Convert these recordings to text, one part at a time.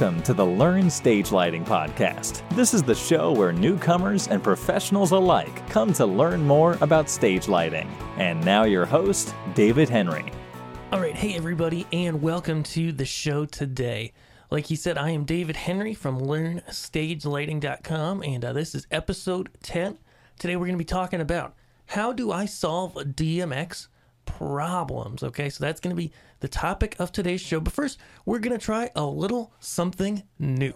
Welcome to the Learn Stage Lighting Podcast. This is the show where newcomers and professionals alike come to learn more about stage lighting. And now, your host, David Henry. All right, hey everybody, and welcome to the show today. Like he said, I am David Henry from LearnStageLighting.com, and uh, this is episode 10. Today we're going to be talking about how do I solve a DMX problems. Okay, so that's going to be the topic of today's show. But first, we're going to try a little something new.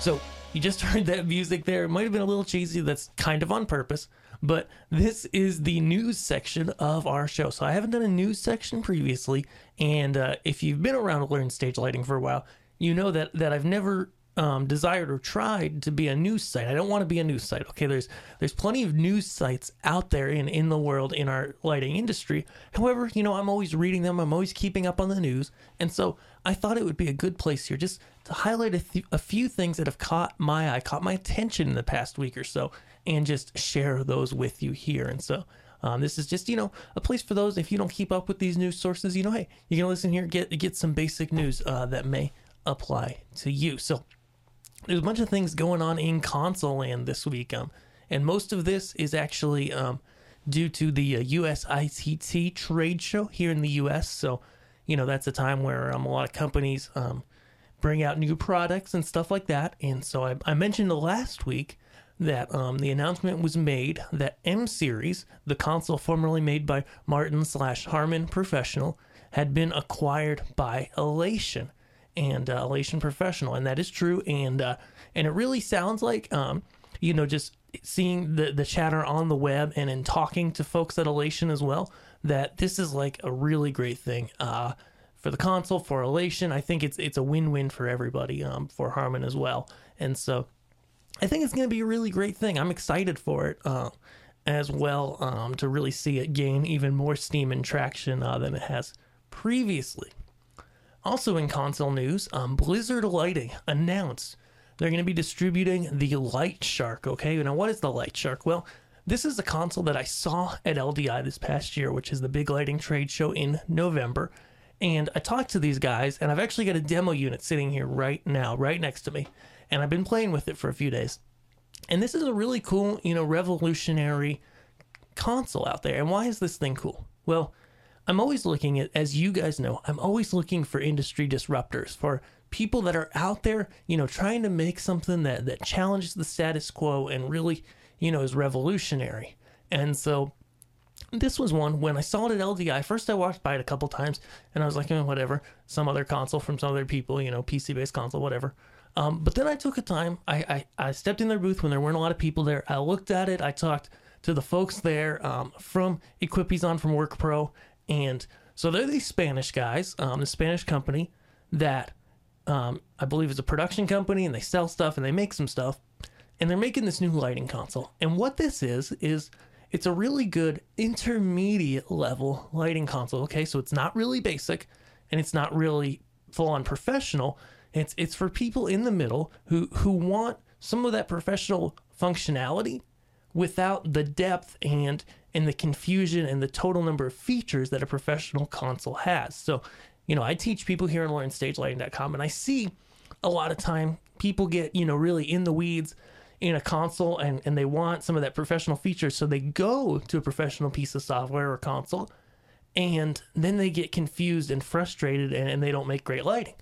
So, you just heard that music there. It might have been a little cheesy. That's kind of on purpose. But this is the news section of our show. So I haven't done a news section previously. And uh, if you've been around Learn Stage Lighting for a while, you know that, that I've never um, desired or tried to be a news site. I don't want to be a news site. Okay, there's there's plenty of news sites out there in in the world in our lighting industry. However, you know I'm always reading them. I'm always keeping up on the news, and so I thought it would be a good place here just to highlight a, th- a few things that have caught my eye, caught my attention in the past week or so, and just share those with you here. And so. Um, this is just you know a place for those if you don't keep up with these news sources you know hey you can listen here get get some basic news uh, that may apply to you so there's a bunch of things going on in console land this week, um, and most of this is actually um, due to the uh, USITT trade show here in the US. So, you know, that's a time where um, a lot of companies um, bring out new products and stuff like that. And so I, I mentioned last week that um, the announcement was made that M Series, the console formerly made by Martin slash Harman Professional, had been acquired by Elation and uh, Elation Professional, and that is true. And uh, and it really sounds like, um, you know, just seeing the the chatter on the web and in talking to folks at Elation as well, that this is like a really great thing. Uh, for the console, for Elation, I think it's it's a win win for everybody. Um, for Harman as well, and so I think it's going to be a really great thing. I'm excited for it. Uh, as well um, to really see it gain even more steam and traction uh, than it has previously. Also in console news, um, Blizzard Lighting announced they're going to be distributing the Light Shark. Okay, now what is the Light Shark? Well, this is a console that I saw at LDI this past year, which is the big lighting trade show in November. And I talked to these guys, and I've actually got a demo unit sitting here right now, right next to me. And I've been playing with it for a few days. And this is a really cool, you know, revolutionary console out there. And why is this thing cool? Well, I'm always looking at, as you guys know, I'm always looking for industry disruptors, for people that are out there, you know, trying to make something that, that challenges the status quo and really, you know, is revolutionary. And so this was one when I saw it at LDI. First, I walked by it a couple times and I was like, eh, whatever, some other console from some other people, you know, PC based console, whatever. Um, but then I took a time. I, I, I stepped in their booth when there weren't a lot of people there. I looked at it. I talked to the folks there um, from Equipson from Work Pro, and so they're these Spanish guys, um, the Spanish company that um, I believe is a production company, and they sell stuff and they make some stuff, and they're making this new lighting console. And what this is is it's a really good intermediate level lighting console. Okay, so it's not really basic, and it's not really full on professional. It's it's for people in the middle who who want some of that professional functionality without the depth and and the confusion and the total number of features that a professional console has. So, you know, I teach people here on learnstagelighting.com and I see a lot of time people get, you know, really in the weeds in a console and, and they want some of that professional features. So they go to a professional piece of software or console and then they get confused and frustrated and, and they don't make great lighting.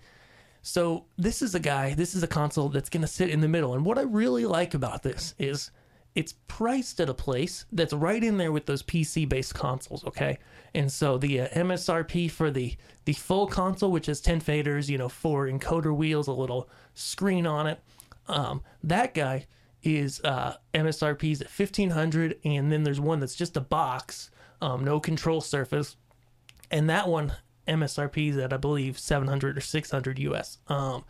So this is a guy, this is a console that's going to sit in the middle. And what I really like about this is it's priced at a place that's right in there with those PC based consoles, okay? And so the uh, MSRP for the the full console, which has 10 faders, you know, four encoder wheels, a little screen on it, um, that guy is uh, MSRP's at 1500 and then there's one that's just a box, um, no control surface. And that one MSRP is at I believe 700 or 600 US. Um,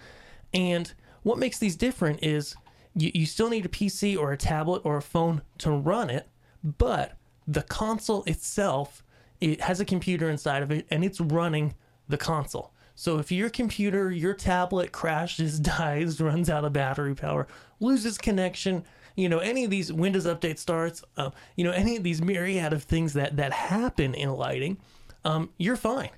and what makes these different is you, you still need a PC or a tablet or a phone to run it, but the console itself it has a computer inside of it and it's running the console. So if your computer, your tablet crashes, dies, runs out of battery power, loses connection, you know, any of these Windows update starts, uh, you know, any of these myriad of things that that happen in lighting, um, you're fine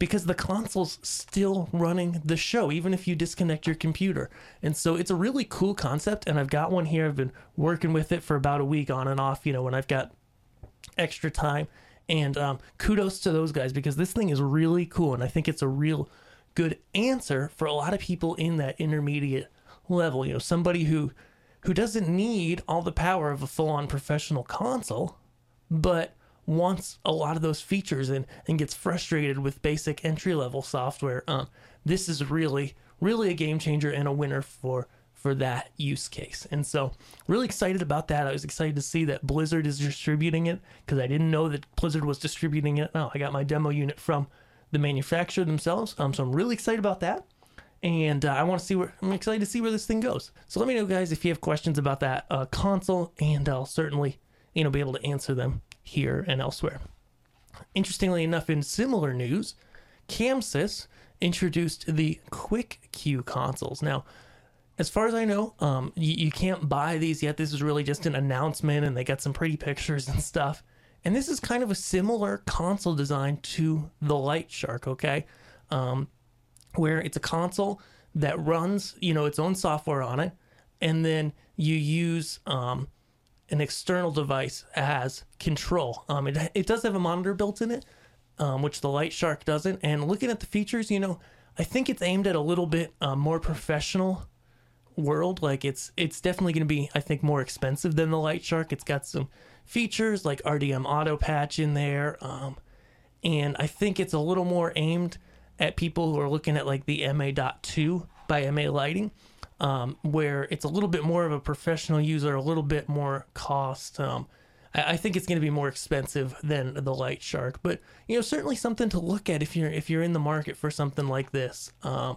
because the console's still running the show, even if you disconnect your computer. And so it's a really cool concept. And I've got one here. I've been working with it for about a week on and off, you know, when I've got extra time. And um, kudos to those guys because this thing is really cool. And I think it's a real good answer for a lot of people in that intermediate level. You know, somebody who who doesn't need all the power of a full on professional console, but wants a lot of those features and, and gets frustrated with basic entry level software, um, this is really, really a game changer and a winner for for that use case. And so, really excited about that. I was excited to see that Blizzard is distributing it because I didn't know that Blizzard was distributing it. Oh, I got my demo unit from the manufacturer themselves. Um, so I'm really excited about that. And uh, I want to see where I'm excited to see where this thing goes. So let me know, guys, if you have questions about that uh, console, and I'll certainly, you know, be able to answer them here and elsewhere. Interestingly enough, in similar news, ChamSys introduced the QuickQ consoles. Now, as far as I know, um, you, you can't buy these yet. This is really just an announcement, and they got some pretty pictures and stuff. And this is kind of a similar console design to the Light Shark, okay? Um, where it's a console that runs, you know, its own software on it, and then you use um, an external device as control. Um, it, it does have a monitor built in it, um, which the Light Shark doesn't. And looking at the features, you know, I think it's aimed at a little bit uh, more professional world. Like it's it's definitely going to be, I think, more expensive than the Light Shark. It's got some features like RDM auto patch in there, um, and I think it's a little more aimed at people who are looking at like the MA.2 by MA Lighting um, where it's a little bit more of a professional user, a little bit more cost. Um, I, I, think it's going to be more expensive than the Light Shark, but you know certainly something to look at if you're if you're in the market for something like this. Um,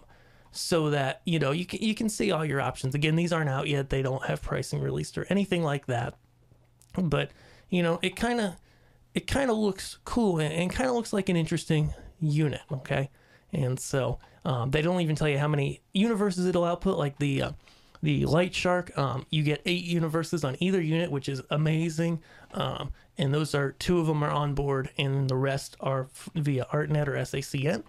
so that you know you can you can see all your options. Again, these aren't out yet; they don't have pricing released or anything like that. But you know, it kind of it kind of looks cool and, and kind of looks like an interesting unit. Okay, and so um, they don't even tell you how many universes it'll output. Like the uh, the Light Shark, um, you get eight universes on either unit, which is amazing. Um, and those are two of them are on board, and the rest are via ArtNet or SACN.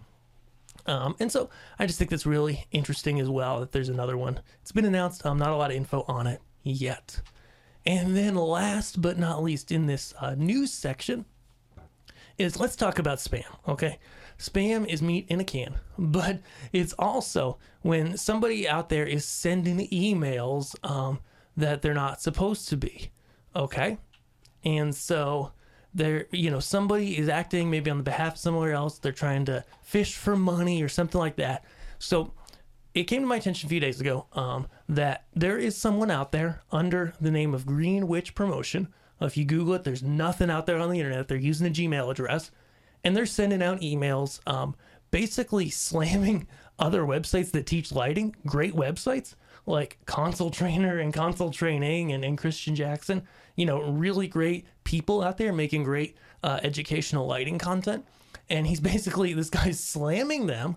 Um, and so I just think that's really interesting as well that there's another one. It's been announced, um, not a lot of info on it yet. And then last but not least in this uh, news section is let's talk about spam, okay? Spam is meat in a can, but it's also when somebody out there is sending emails um, that they're not supposed to be. Okay. And so they're, you know, somebody is acting maybe on the behalf of somewhere else. They're trying to fish for money or something like that. So it came to my attention a few days ago um, that there is someone out there under the name of Green Witch Promotion. If you Google it, there's nothing out there on the internet. They're using a Gmail address and they're sending out emails um, basically slamming other websites that teach lighting, great websites like Console Trainer and Console Training and, and Christian Jackson. You know, really great people out there making great uh, educational lighting content. And he's basically, this guy's slamming them.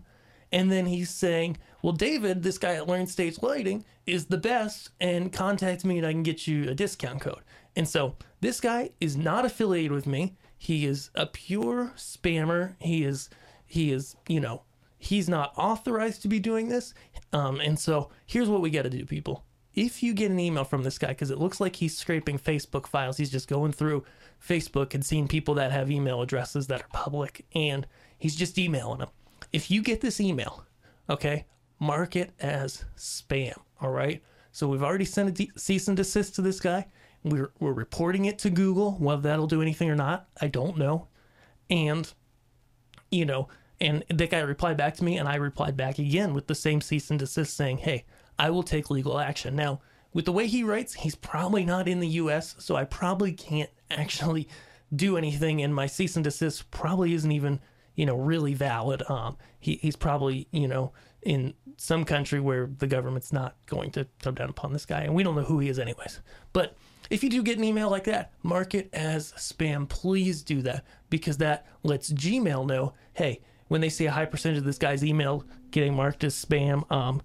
And then he's saying, Well, David, this guy at Learn Stage Lighting is the best, and contact me and I can get you a discount code. And so this guy is not affiliated with me. He is a pure spammer. He is he is, you know, he's not authorized to be doing this. Um, and so here's what we got to do, people. If you get an email from this guy, because it looks like he's scraping Facebook files, he's just going through Facebook and seeing people that have email addresses that are public, and he's just emailing them. If you get this email, okay, mark it as spam. All right. So we've already sent a de- cease and desist to this guy. We're, we're reporting it to Google. Whether that'll do anything or not, I don't know. And, you know, and that guy replied back to me, and I replied back again with the same cease and desist saying, hey, I will take legal action. Now, with the way he writes, he's probably not in the US, so I probably can't actually do anything, and my cease and desist probably isn't even, you know, really valid. Um, he, he's probably, you know, in some country where the government's not going to come down upon this guy, and we don't know who he is, anyways. But if you do get an email like that, mark it as spam. Please do that because that lets Gmail know, hey, when they see a high percentage of this guy's email getting marked as spam, um,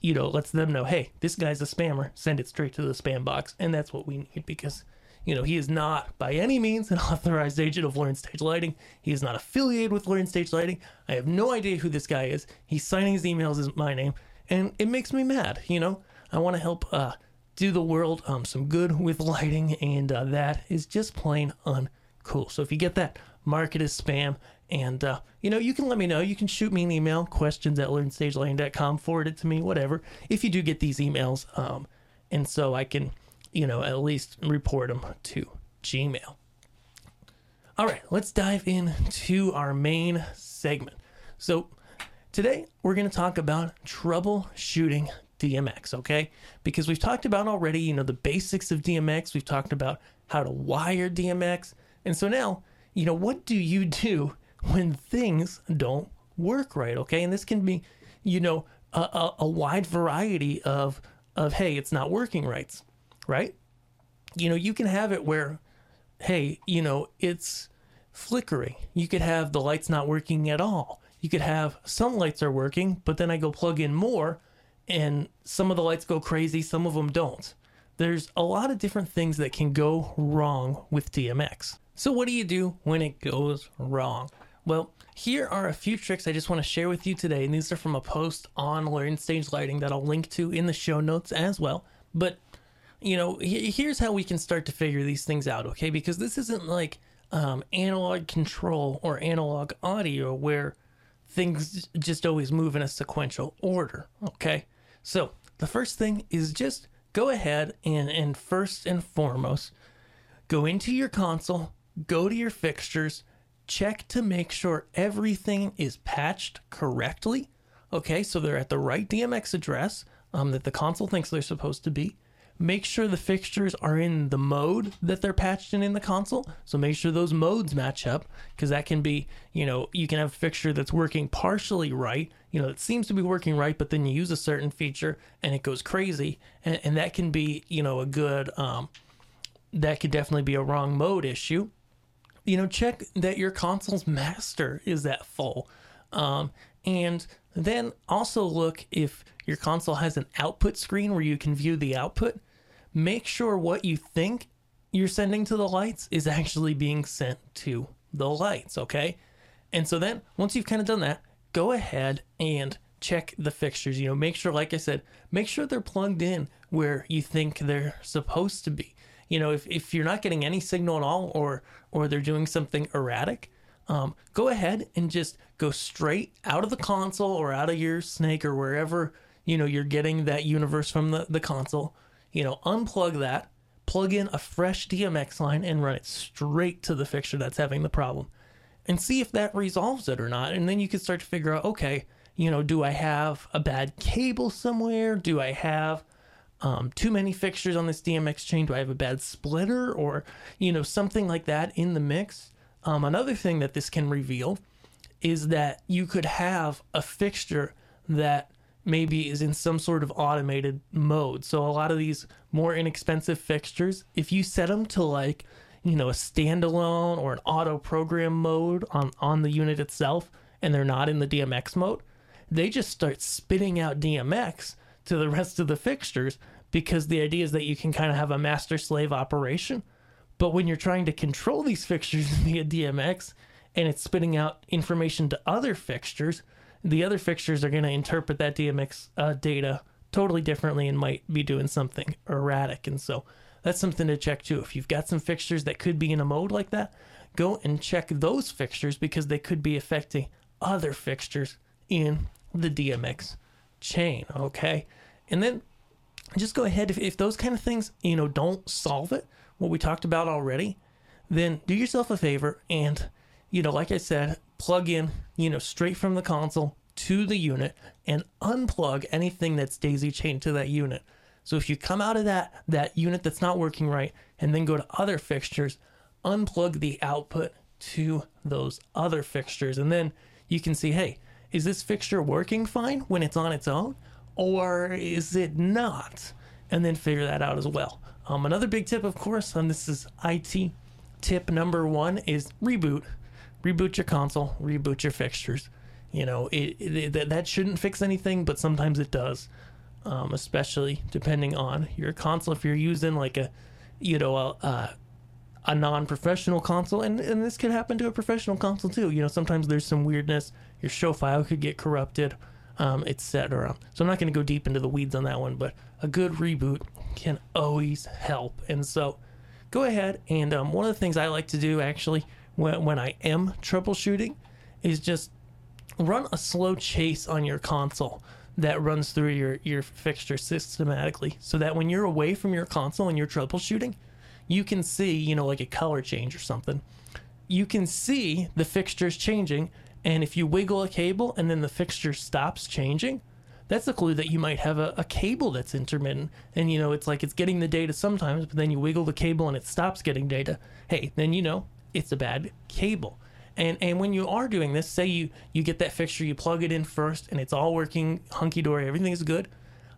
you know, lets them know, hey, this guy's a spammer. Send it straight to the spam box, and that's what we need because you know, he is not by any means an authorized agent of Learn Stage Lighting. He is not affiliated with Learn Stage Lighting. I have no idea who this guy is. He's signing his emails as my name, and it makes me mad. You know, I want to help uh, do the world um, some good with lighting, and uh, that is just plain uncool. So if you get that, mark it as spam. And, uh, you know, you can let me know. You can shoot me an email, questions at learnstagelighting.com, forward it to me, whatever, if you do get these emails. Um, and so I can you know, at least report them to Gmail. All right, let's dive into our main segment. So, today we're going to talk about troubleshooting DMX, okay? Because we've talked about already, you know, the basics of DMX, we've talked about how to wire DMX. And so now, you know, what do you do when things don't work right, okay? And this can be, you know, a, a, a wide variety of of hey, it's not working right right? You know, you can have it where, hey, you know, it's flickering. You could have the lights not working at all. You could have some lights are working, but then I go plug in more and some of the lights go crazy, some of them don't. There's a lot of different things that can go wrong with DMX. So, what do you do when it goes wrong? Well, here are a few tricks I just want to share with you today, and these are from a post on Learn Stage Lighting that I'll link to in the show notes as well. But you know, here's how we can start to figure these things out, okay? Because this isn't like um, analog control or analog audio where things just always move in a sequential order, okay? So the first thing is just go ahead and, and first and foremost, go into your console, go to your fixtures, check to make sure everything is patched correctly. Okay, so they're at the right DMX address um, that the console thinks they're supposed to be make sure the fixtures are in the mode that they're patched in in the console. So make sure those modes match up because that can be, you know, you can have a fixture that's working partially right, you know, it seems to be working right, but then you use a certain feature and it goes crazy. And, and that can be, you know, a good, um, that could definitely be a wrong mode issue. You know, check that your console's master is at full. Um, and then also look if your console has an output screen where you can view the output make sure what you think you're sending to the lights is actually being sent to the lights, okay? And so then once you've kind of done that, go ahead and check the fixtures. You know, make sure, like I said, make sure they're plugged in where you think they're supposed to be. You know, if, if you're not getting any signal at all or or they're doing something erratic, um, go ahead and just go straight out of the console or out of your snake or wherever, you know, you're getting that universe from the, the console you know, unplug that, plug in a fresh DMX line, and run it straight to the fixture that's having the problem and see if that resolves it or not. And then you can start to figure out okay, you know, do I have a bad cable somewhere? Do I have um, too many fixtures on this DMX chain? Do I have a bad splitter or, you know, something like that in the mix? Um, another thing that this can reveal is that you could have a fixture that maybe is in some sort of automated mode. So a lot of these more inexpensive fixtures, if you set them to like, you know, a standalone or an auto program mode on on the unit itself and they're not in the DMX mode, they just start spitting out DMX to the rest of the fixtures because the idea is that you can kind of have a master slave operation. But when you're trying to control these fixtures via DMX and it's spitting out information to other fixtures, the other fixtures are going to interpret that DMX uh, data totally differently and might be doing something erratic. And so that's something to check too. If you've got some fixtures that could be in a mode like that, go and check those fixtures because they could be affecting other fixtures in the DMX chain. Okay. And then just go ahead. If, if those kind of things, you know, don't solve it, what we talked about already, then do yourself a favor and, you know, like I said, plug in, you know, straight from the console to the unit and unplug anything that's daisy chained to that unit. So if you come out of that that unit that's not working right and then go to other fixtures, unplug the output to those other fixtures and then you can see, hey, is this fixture working fine when it's on its own or is it not? And then figure that out as well. Um, another big tip, of course, and this is IT tip number one is reboot reboot your console, reboot your fixtures. You know, it, it, that shouldn't fix anything, but sometimes it does. um, especially depending on your console. If you're using like a, you know, a, a, a non-professional console, and, and this could happen to a professional console too. You know, sometimes there's some weirdness. Your show file could get corrupted, um, etc. So I'm not going to go deep into the weeds on that one, but a good reboot can always help. And so, go ahead and um, one of the things I like to do actually when when I am troubleshooting is just run a slow chase on your console that runs through your, your fixture systematically so that when you're away from your console and you're troubleshooting, you can see, you know, like a color change or something. You can see the fixtures changing, and if you wiggle a cable and then the fixture stops changing, that's a clue that you might have a, a cable that's intermittent. And, you know, it's like it's getting the data sometimes, but then you wiggle the cable and it stops getting data. Hey, then you know it's a bad cable. And and when you are doing this, say you you get that fixture, you plug it in first, and it's all working hunky dory, everything is good.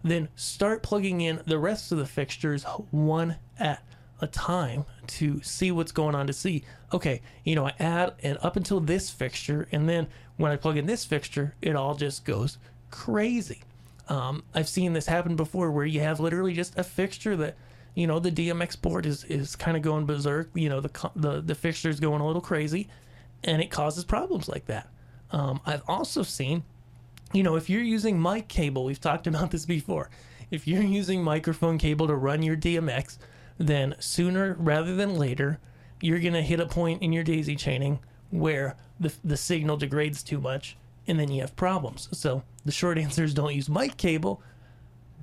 Then start plugging in the rest of the fixtures one at a time to see what's going on. To see, okay, you know, I add and up until this fixture, and then when I plug in this fixture, it all just goes crazy. Um, I've seen this happen before, where you have literally just a fixture that you know the DMX board is is kind of going berserk. You know the the the fixture's going a little crazy and it causes problems like that. Um, I've also seen, you know, if you're using mic cable, we've talked about this before. If you're using microphone cable to run your DMX, then sooner rather than later, you're to hit a point in your daisy chaining where the, the signal degrades too much and then you have problems. So the short answer is don't use mic cable,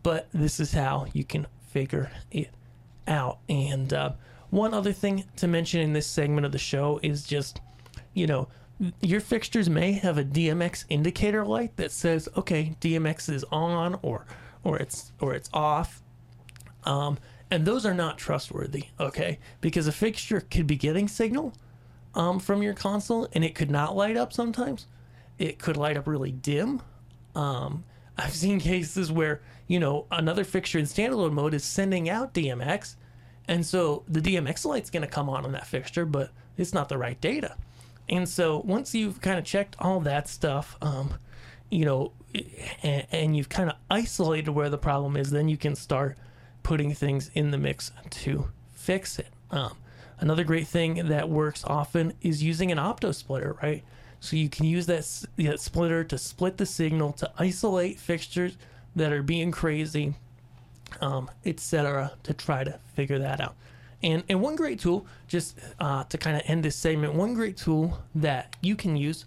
but this is how you can figure it out. And uh, one other thing to mention in this segment of the show is just you know, your fixtures may have a DMX indicator light that says, okay, DMX is on or or it's or it's off. Um, and those are not trustworthy, okay? Because a fixture could be getting signal um, from your console and it could not light up sometimes. It could light up really dim. Um, I've seen cases where, you know, another fixture in standalone mode is sending out DMX. And so the DMX light's going to come on on that fixture, but it's not the right data. And so once you've kind of checked all that stuff, um, you know, and, and you've kind of isolated where the problem is, then you can start putting things in the mix to fix it. Um, another great thing that works often is using an opto splitter, right? So you can use that, that splitter to split the signal to isolate fixtures that are being crazy, um, etc., to try to figure that out. And and one great tool, just uh, to kind of end this segment, one great tool that you can use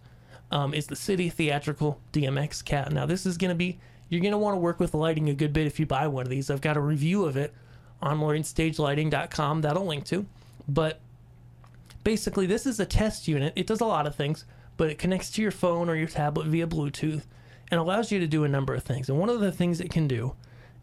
um, is the City Theatrical DMX Cat. Now this is going to be you're going to want to work with lighting a good bit if you buy one of these. I've got a review of it on LearnStageLighting.com that I'll link to. But basically, this is a test unit. It does a lot of things, but it connects to your phone or your tablet via Bluetooth and allows you to do a number of things. And one of the things it can do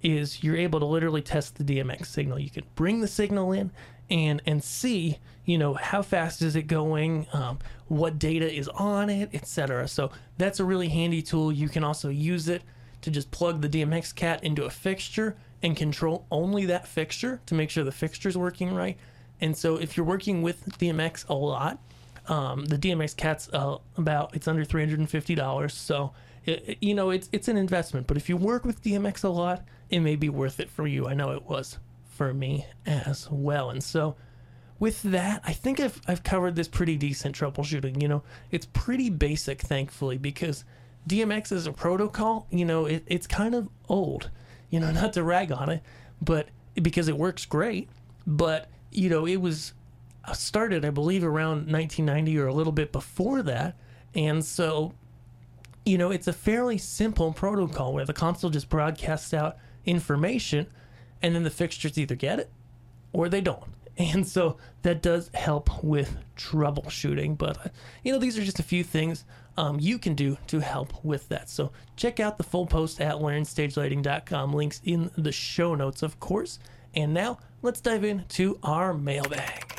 is you're able to literally test the DMX signal. You can bring the signal in and and see you know how fast is it going, um, what data is on it, etc. So that's a really handy tool. You can also use it to just plug the DMX cat into a fixture and control only that fixture to make sure the fixture is working right. And so if you're working with DMX a lot, um, the DMX cat's uh, about it's under three hundred and fifty dollars. So it, you know it's it's an investment. But if you work with DMX a lot, it may be worth it for you. I know it was for me as well. And so with that, I think I've I've covered this pretty decent troubleshooting. You know, it's pretty basic, thankfully, because DMX is a protocol. You know, it, it's kind of old. You know, not to rag on it, but because it works great. But you know, it was uh, started, I believe, around 1990 or a little bit before that, and so you know, it's a fairly simple protocol where the console just broadcasts out information and then the fixtures either get it or they don't. And so that does help with troubleshooting. But, uh, you know, these are just a few things um, you can do to help with that. So check out the full post at learnstagelighting.com. Links in the show notes, of course. And now let's dive into our mailbag.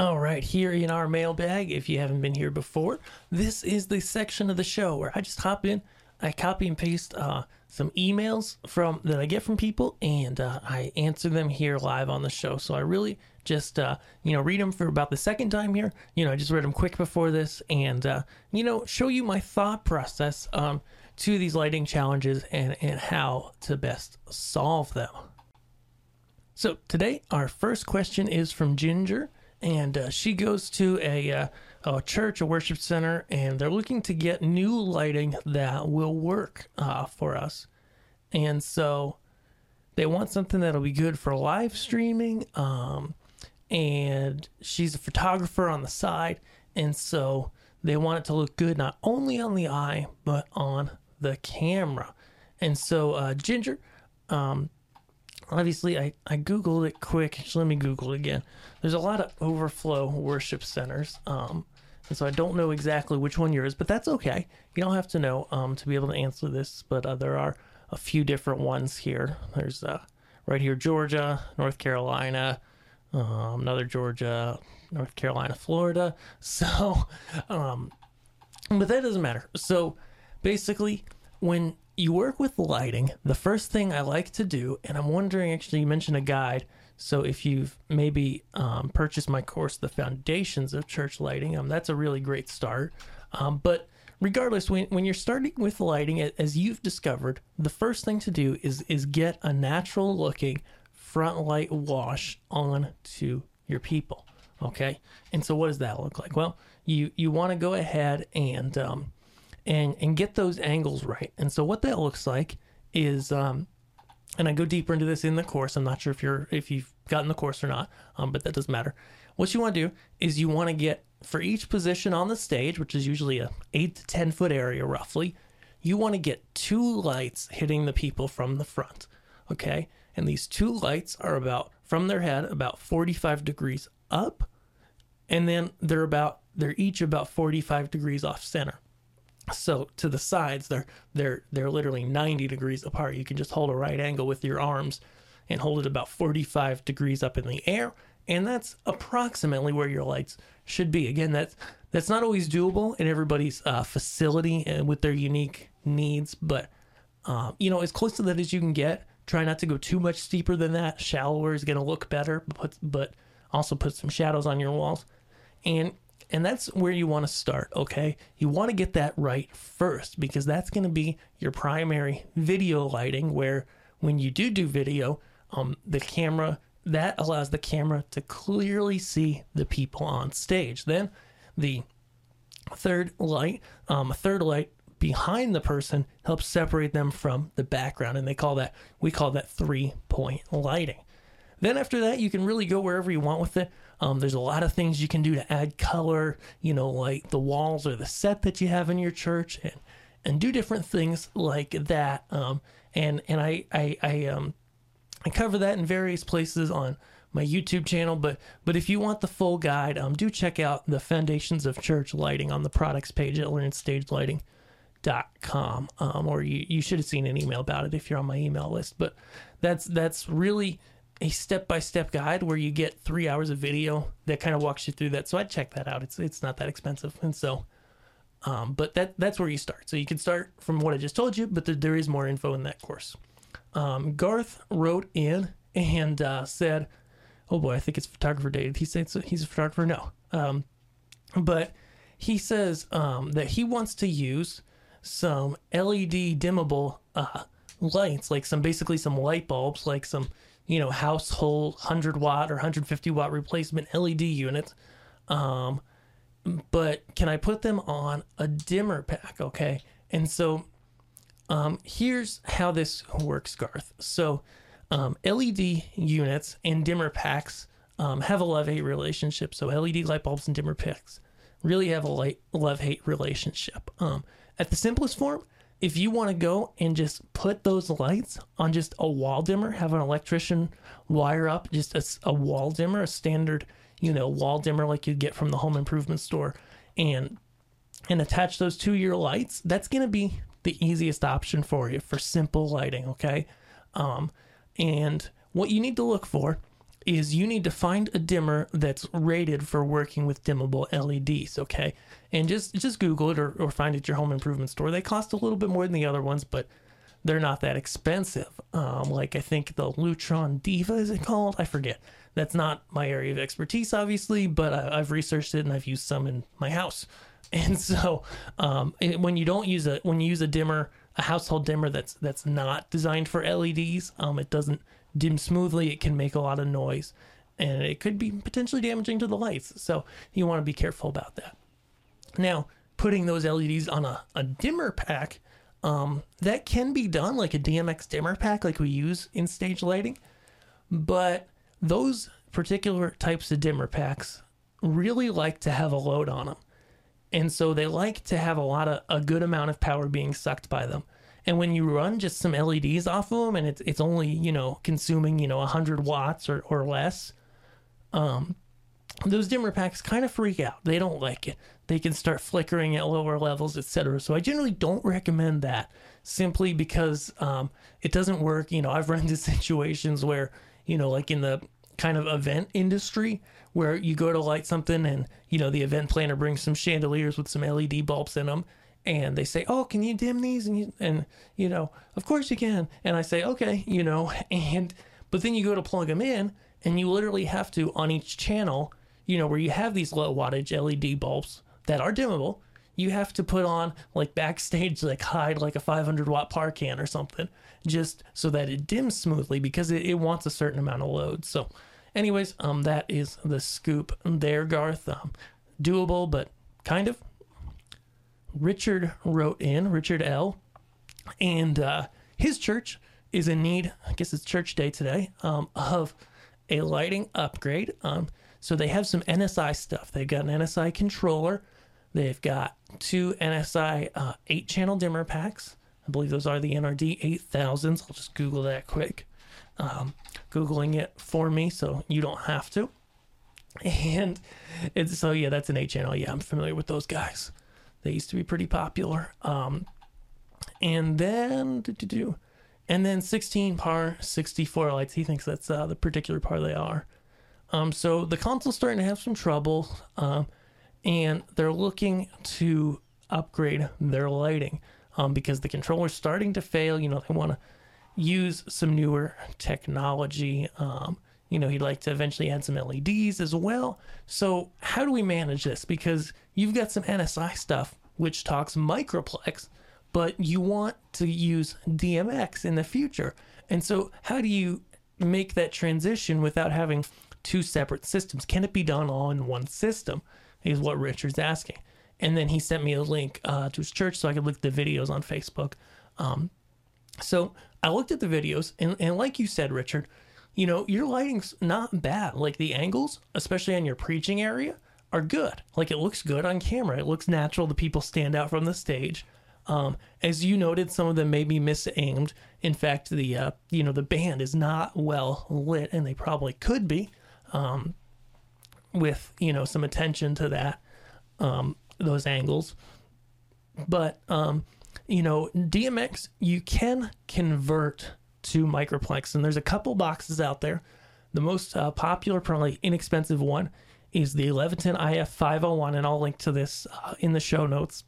All right, here in our mailbag, if you haven't been here before, this is the section of the show where I just hop in, I copy and paste uh, some emails from that I get from people, and uh, I answer them here live on the show. So I really just uh, you know read them for about the second time here. You know, I just read them quick before this, and uh, you know show you my thought process um, to these lighting challenges and, and how to best solve them. So today, our first question is from Ginger, and uh, she goes to a, uh, a church, a worship center, and they're looking to get new lighting that will work uh, for us. And so they want something that'll be good for live streaming. Um, and she's a photographer on the side, and so they want it to look good not only on the eye but on the camera. And so uh, Ginger, um, obviously I, I googled it quick. Actually let me google it again. There's a lot of overflow worship centers um, and so i don't know exactly which one yours but that's okay. You don't have to know um, to be able to answer this but uh, there are a few different ones here. There's uh, right here georgia north carolina um, another georgia north carolina florida. So um, but that doesn't matter. So basically when you work with lighting, the first thing I like to do, and I'm wondering actually, you mentioned a guide. So if you've maybe um, purchased my course, The Foundations of Church Lighting, um, that's a really great start. Um, but regardless, when, when you're starting with lighting, as you've discovered, the first thing to do is is get a natural looking front light wash on to your people. Okay, and so what does that look like? Well, you you want to go ahead and um, and and get those angles right. And so what that looks like is um, and I go deeper into this in the course. I'm not sure if you're if you've gotten the course or not, um, but that doesn't matter. What you want to do is you want to get for each position on the stage, which is usually a eight to ten foot area roughly, you want to get two lights hitting the people from the front. Okay, and these two lights are about from their head about 45 degrees up, and then they're about they're each about 45 degrees off center. So to the sides, they're they're they're literally 90 degrees apart. You can just hold a right angle with your arms and hold it about 45 degrees up in the air, and that's approximately where your lights should be. Again, that's that's not always doable in everybody's uh, facility and with their unique needs, but um, you know, as close to that as you can get. Try not to go too much steeper than that. Shallower is going to look better, but but also put some shadows on your walls. And and that's where you want to start, okay? You want to get that right first because that's going to be your primary video lighting where when you do do video, um, the camera, that allows the camera to clearly see the people on stage. Then the third light, um, a third light behind the person helps separate them from the background. And they call that, we call that three point lighting. Then after that, you can really go wherever you want with it. Um, there's a lot of things you can do to add color, you know, like the walls or the set that you have in your church, and and do different things like that. Um, and and I I I um I cover that in various places on my YouTube channel. But but if you want the full guide, um, do check out the Foundations of Church Lighting on the products page at learnstagelighting.com. Um, or you, you should have seen an email about it if you're on my email list. But that's that's really a step by step guide where you get three hours of video that kind of walks you through that. So I'd check that out. It's it's not that expensive, and so, um, but that that's where you start. So you can start from what I just told you, but there, is more info in that course. Um, Garth wrote in and uh, said, "Oh boy, I think it's photographer dated." He said he's a photographer. No, um, but he says um, that he wants to use some LED dimmable uh, lights, like some basically some light bulbs, like some you know, household 100 watt or 150 watt replacement LED units. Um, but can I put them on a dimmer pack? Okay. And so um, here's how this works, Garth. So um, LED units and dimmer packs um, have a love hate relationship. So LED light bulbs and dimmer packs really have a light love hate relationship. Um, at the simplest form, if you want to go and just put those lights on just a wall dimmer, have an electrician wire up just a, a, wall dimmer, a standard, you know, wall dimmer like you'd get from the home improvement store, and and attach those to your lights, that's going to be the easiest option for you for simple lighting. Okay, um, and what you need to look for is you need to find a dimmer that's rated for working with dimmable LEDs, okay? And just just Google it or, or find it at your home improvement store. They cost a little bit more than the other ones, but they're not that expensive. Um, like I think the Lutron Diva is it called? I forget. That's not my area of expertise, obviously, but I, have researched it and I've used some in my house. And so, um, it, when you don't use a when you use a dimmer a household dimmer that's that's not designed for LEDs. Um, it doesn't dim smoothly. It can make a lot of noise, and it could be potentially damaging to the lights. So you want to be careful about that. Now, putting those LEDs on a, a dimmer pack, um, that can be done like a DMX dimmer pack, like we use in stage lighting. But those particular types of dimmer packs really like to have a load on them. And so they like to have a lot of a good amount of power being sucked by them. And when you run just some LEDs off of them and it's it's only, you know, consuming, you know, 100 watts or, or less, um, those dimmer packs kind of freak out. They don't like it. They can start flickering at lower levels, etc. So I generally don't recommend that simply because um, it doesn't work. You know, I've run into situations where, you know, like in the kind of event industry where you go to light something and, you know, the event planner brings some chandeliers with some LED bulbs in them and they say, "Oh, can you dim these?" and you, and you know, "Of course you can." And I say, "Okay," you know, and but then you go to plug them in and you literally have to on each channel, you know, where you have these low wattage LED bulbs that are dimmable, you have to put on like backstage like hide like a 500 watt par can or something just so that it dims smoothly because it, it wants a certain amount of load. So anyways, um that is the scoop there, Garth. Um, doable, but kind of Richard wrote in, Richard L. And uh, his church is in need, I guess it's church day today, um, of a lighting upgrade. Um, so they have some NSI stuff. They've got an NSI controller. They've got two NSI uh, eight channel dimmer packs. I believe those are the NRD 8000s. I'll just Google that quick. Um, Googling it for me so you don't have to. And it's so, yeah, that's an eight channel. Yeah, I'm familiar with those guys. They used to be pretty popular. Um, and then, and then 16 par 64 lights. He thinks that's uh, the particular par they are. Um, so the console's starting to have some trouble, um, and they're looking to upgrade their lighting um, because the controller's starting to fail. You know, they want to use some newer technology. Um, you know, he'd like to eventually add some LEDs as well. So, how do we manage this? Because you've got some NSI stuff which talks microplex, but you want to use DMX in the future. And so, how do you make that transition without having two separate systems? Can it be done all in one system? Is what Richard's asking. And then he sent me a link uh, to his church so I could look at the videos on Facebook. Um, so I looked at the videos, and, and like you said, Richard, you know, your lighting's not bad. Like the angles, especially on your preaching area, are good. Like it looks good on camera. It looks natural. The people stand out from the stage. Um, as you noted, some of them may be misaimed. In fact, the uh, you know the band is not well lit, and they probably could be, um, with you know some attention to that um, those angles. But um, you know DMX, you can convert to microplex, and there's a couple boxes out there. The most uh, popular, probably inexpensive one, is the Leviton IF 501, and I'll link to this uh, in the show notes.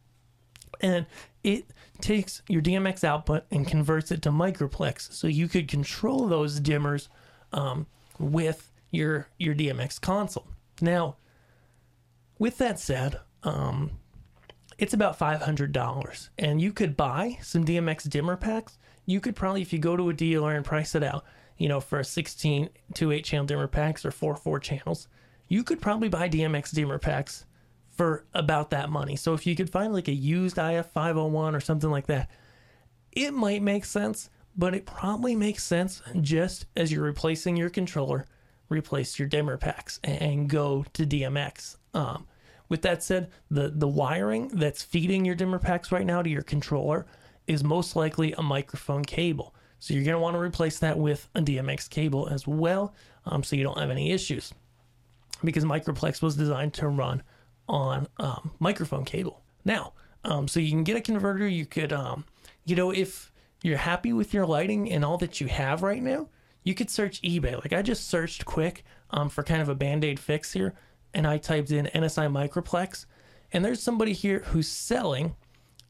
And it takes your DMX output and converts it to microplex, so you could control those dimmers um, with your your DMX console. Now, with that said, um, it's about five hundred dollars, and you could buy some DMX dimmer packs. You could probably, if you go to a dealer and price it out, you know, for a 16 to 8 channel dimmer packs or four four channels, you could probably buy DMX dimmer packs for about that money. So if you could find like a used IF 501 or something like that, it might make sense, but it probably makes sense just as you're replacing your controller, replace your dimmer packs and go to DMX. Um, with that said, the the wiring that's feeding your dimmer packs right now to your controller is most likely a microphone cable. So you're going to want to replace that with a DMX cable as well, um, so you don't have any issues because Microplex was designed to run on um, microphone cable. Now, um, so you can get a converter. You could, um, you know, if you're happy with your lighting and all that you have right now, you could search eBay. Like I just searched quick um, for kind of a band aid fix here, and I typed in NSI Microplex, and there's somebody here who's selling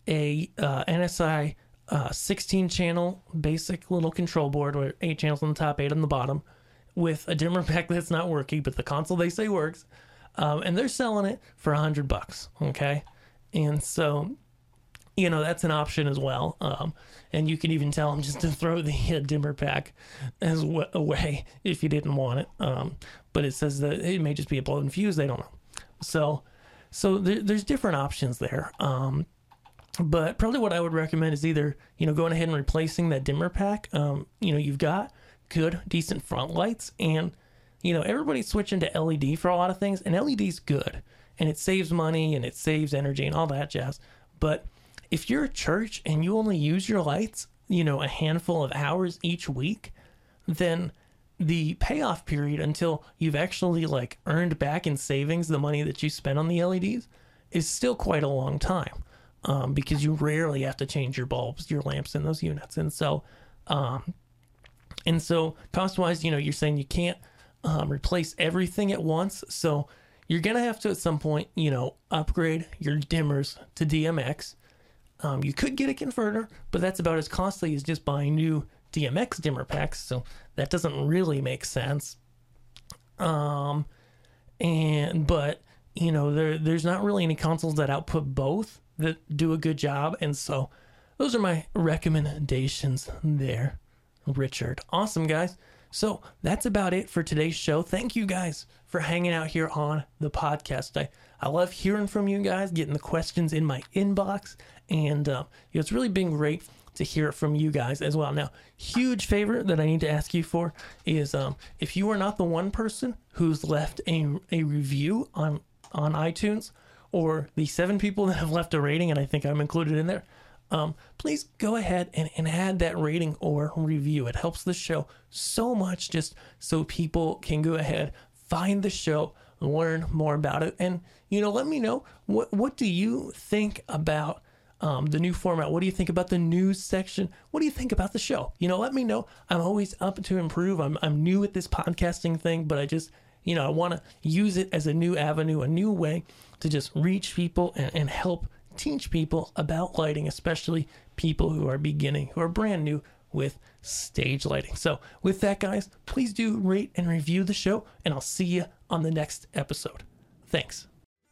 a uh, NSI uh, 16 channel basic little control board with eight channels on the top, eight on the bottom with a dimmer pack that's not working, but the console they say works, um, and they're selling it for a hundred bucks. Okay, and so you know that's an option as well. Um, and you can even tell them just to throw the uh, dimmer pack as w- away if you didn't want it. Um, but it says that it may just be a blown fuse. They don't know. So, so there, there's different options there. Um, but probably what I would recommend is either you know going ahead and replacing that dimmer pack. Um, you know you've got good, decent front lights, and you know everybody's switching to LED for a lot of things, and LED's good, and it saves money and it saves energy and all that jazz. But if you're a church and you only use your lights, you know, a handful of hours each week, then the payoff period until you've actually like earned back in savings the money that you spent on the LEDs is still quite a long time um, because you rarely have to change your bulbs, your lamps in those units. And so, um, and so cost wise, you know, you're saying you can't um, replace everything at once. So you're to have to at some point, you know, upgrade your dimmers to DMX. Um, you could get a converter, but that's about as costly as just buying new DMX dimmer packs. So that doesn't really make sense. Um, and but you know there there's not really any consoles that output both that do a good job, and so those are my recommendations there, Richard. Awesome guys. So that's about it for today's show. Thank you guys for hanging out here on the podcast. I, I love hearing from you guys, getting the questions in my inbox, and uh, you know, it's really been great to hear it from you guys as well. Now, huge favor that I need to ask you for is um, if you are not the one person who's left a, a review on on iTunes, or the seven people that have left a rating, and I think I'm included in there, um, please go ahead and, and add that rating or review. It helps the show so much just so people can go ahead, find the show, learn more about it, and you know, let me know what what do you think about um, the new format. What do you think about the news section? What do you think about the show? You know, let me know. I'm always up to improve. I'm I'm new at this podcasting thing, but I just you know I want to use it as a new avenue, a new way to just reach people and, and help teach people about lighting, especially people who are beginning, who are brand new with stage lighting. So, with that, guys, please do rate and review the show, and I'll see you on the next episode. Thanks.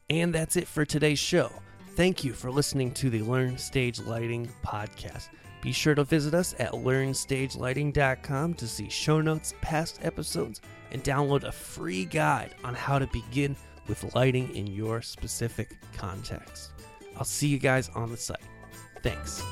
And that's it for today's show. Thank you for listening to the Learn Stage Lighting podcast. Be sure to visit us at learnstagelighting.com to see show notes, past episodes, and download a free guide on how to begin with lighting in your specific context. I'll see you guys on the site. Thanks.